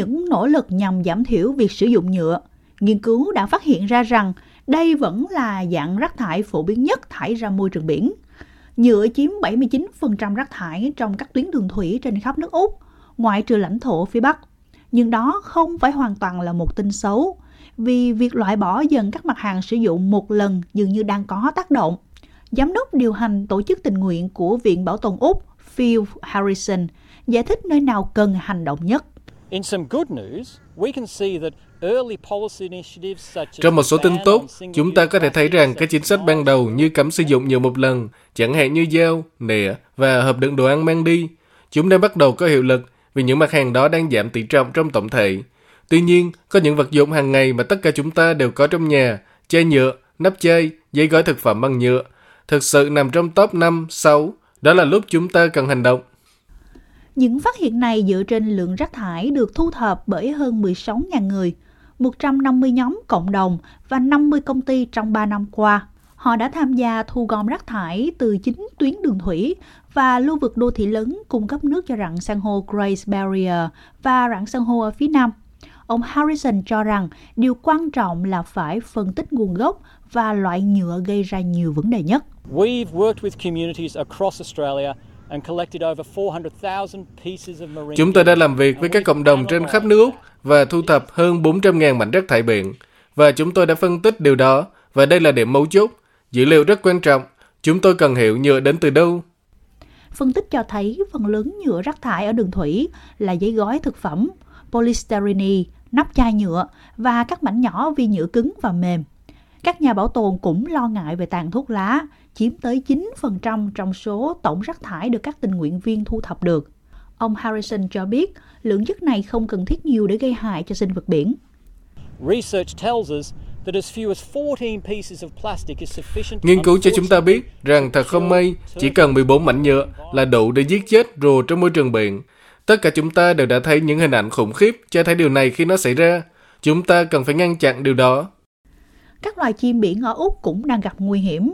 những nỗ lực nhằm giảm thiểu việc sử dụng nhựa, nghiên cứu đã phát hiện ra rằng đây vẫn là dạng rác thải phổ biến nhất thải ra môi trường biển. Nhựa chiếm 79% rác thải trong các tuyến đường thủy trên khắp nước Úc, ngoại trừ lãnh thổ phía Bắc. Nhưng đó không phải hoàn toàn là một tin xấu, vì việc loại bỏ dần các mặt hàng sử dụng một lần dường như đang có tác động. Giám đốc điều hành tổ chức tình nguyện của Viện Bảo tồn Úc Phil Harrison giải thích nơi nào cần hành động nhất. Trong một số tin tốt, chúng ta có thể thấy rằng các chính sách ban đầu như cấm sử dụng nhiều một lần, chẳng hạn như dao, nĩa và hộp đựng đồ ăn mang đi, chúng đang bắt đầu có hiệu lực vì những mặt hàng đó đang giảm tỷ trọng trong tổng thể. Tuy nhiên, có những vật dụng hàng ngày mà tất cả chúng ta đều có trong nhà, chai nhựa, nắp chai, giấy gói thực phẩm bằng nhựa, thực sự nằm trong top 5, 6. Đó là lúc chúng ta cần hành động. Những phát hiện này dựa trên lượng rác thải được thu thập bởi hơn 16.000 người, 150 nhóm cộng đồng và 50 công ty trong 3 năm qua. Họ đã tham gia thu gom rác thải từ chính tuyến đường thủy và lưu vực đô thị lớn cung cấp nước cho rặng san hô Grace Barrier và rặng san hô ở phía nam. Ông Harrison cho rằng điều quan trọng là phải phân tích nguồn gốc và loại nhựa gây ra nhiều vấn đề nhất. We've worked with communities across Australia Chúng tôi đã làm việc với các cộng đồng trên khắp nước Úc và thu thập hơn 400.000 mảnh rác thải biển. Và chúng tôi đã phân tích điều đó, và đây là điểm mấu chốt. Dữ liệu rất quan trọng. Chúng tôi cần hiểu nhựa đến từ đâu. Phân tích cho thấy phần lớn nhựa rác thải ở đường thủy là giấy gói thực phẩm, polystyrene, nắp chai nhựa và các mảnh nhỏ vi nhựa cứng và mềm. Các nhà bảo tồn cũng lo ngại về tàn thuốc lá, chiếm tới 9% trong số tổng rác thải được các tình nguyện viên thu thập được. Ông Harrison cho biết lượng chất này không cần thiết nhiều để gây hại cho sinh vật biển. Nghiên cứu cho chúng ta biết rằng thật không may, chỉ cần 14 mảnh nhựa là đủ để giết chết rùa trong môi trường biển. Tất cả chúng ta đều đã thấy những hình ảnh khủng khiếp cho thấy điều này khi nó xảy ra. Chúng ta cần phải ngăn chặn điều đó. Các loài chim biển ở Úc cũng đang gặp nguy hiểm.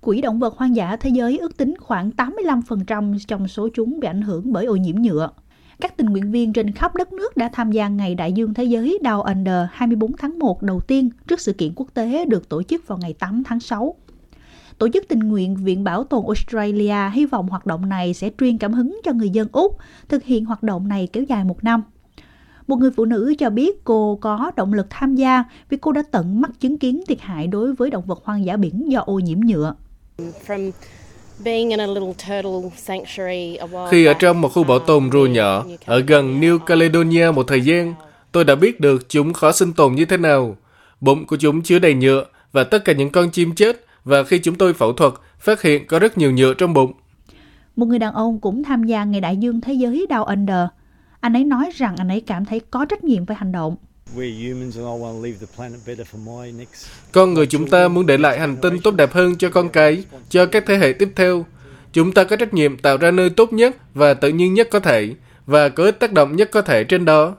Quỹ động vật hoang dã thế giới ước tính khoảng 85% trong số chúng bị ảnh hưởng bởi ô nhiễm nhựa. Các tình nguyện viên trên khắp đất nước đã tham gia Ngày Đại dương Thế giới Down Under 24 tháng 1 đầu tiên trước sự kiện quốc tế được tổ chức vào ngày 8 tháng 6. Tổ chức tình nguyện Viện Bảo tồn Australia hy vọng hoạt động này sẽ truyền cảm hứng cho người dân Úc thực hiện hoạt động này kéo dài một năm. Một người phụ nữ cho biết cô có động lực tham gia vì cô đã tận mắt chứng kiến thiệt hại đối với động vật hoang dã biển do ô nhiễm nhựa. Khi ở trong một khu bảo tồn rùa nhỏ ở gần New Caledonia một thời gian, tôi đã biết được chúng khó sinh tồn như thế nào. Bụng của chúng chứa đầy nhựa và tất cả những con chim chết và khi chúng tôi phẫu thuật, phát hiện có rất nhiều nhựa trong bụng. Một người đàn ông cũng tham gia Ngày Đại dương Thế giới Down Under. Anh ấy nói rằng anh ấy cảm thấy có trách nhiệm phải hành động. Con người chúng ta muốn để lại hành tinh tốt đẹp hơn cho con cái, cho các thế hệ tiếp theo. Chúng ta có trách nhiệm tạo ra nơi tốt nhất và tự nhiên nhất có thể, và có ít tác động nhất có thể trên đó.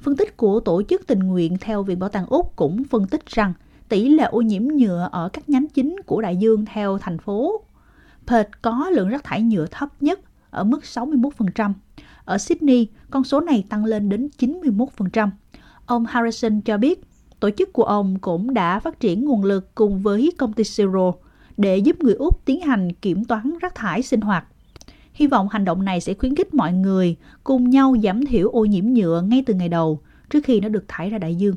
Phân tích của tổ chức tình nguyện theo Viện Bảo tàng Úc cũng phân tích rằng tỷ lệ ô nhiễm nhựa ở các nhánh chính của đại dương theo thành phố. Perth có lượng rác thải nhựa thấp nhất ở mức 61%. Ở Sydney, con số này tăng lên đến 91%. Ông Harrison cho biết, tổ chức của ông cũng đã phát triển nguồn lực cùng với công ty Zero để giúp người Úc tiến hành kiểm toán rác thải sinh hoạt. Hy vọng hành động này sẽ khuyến khích mọi người cùng nhau giảm thiểu ô nhiễm nhựa ngay từ ngày đầu trước khi nó được thải ra đại dương.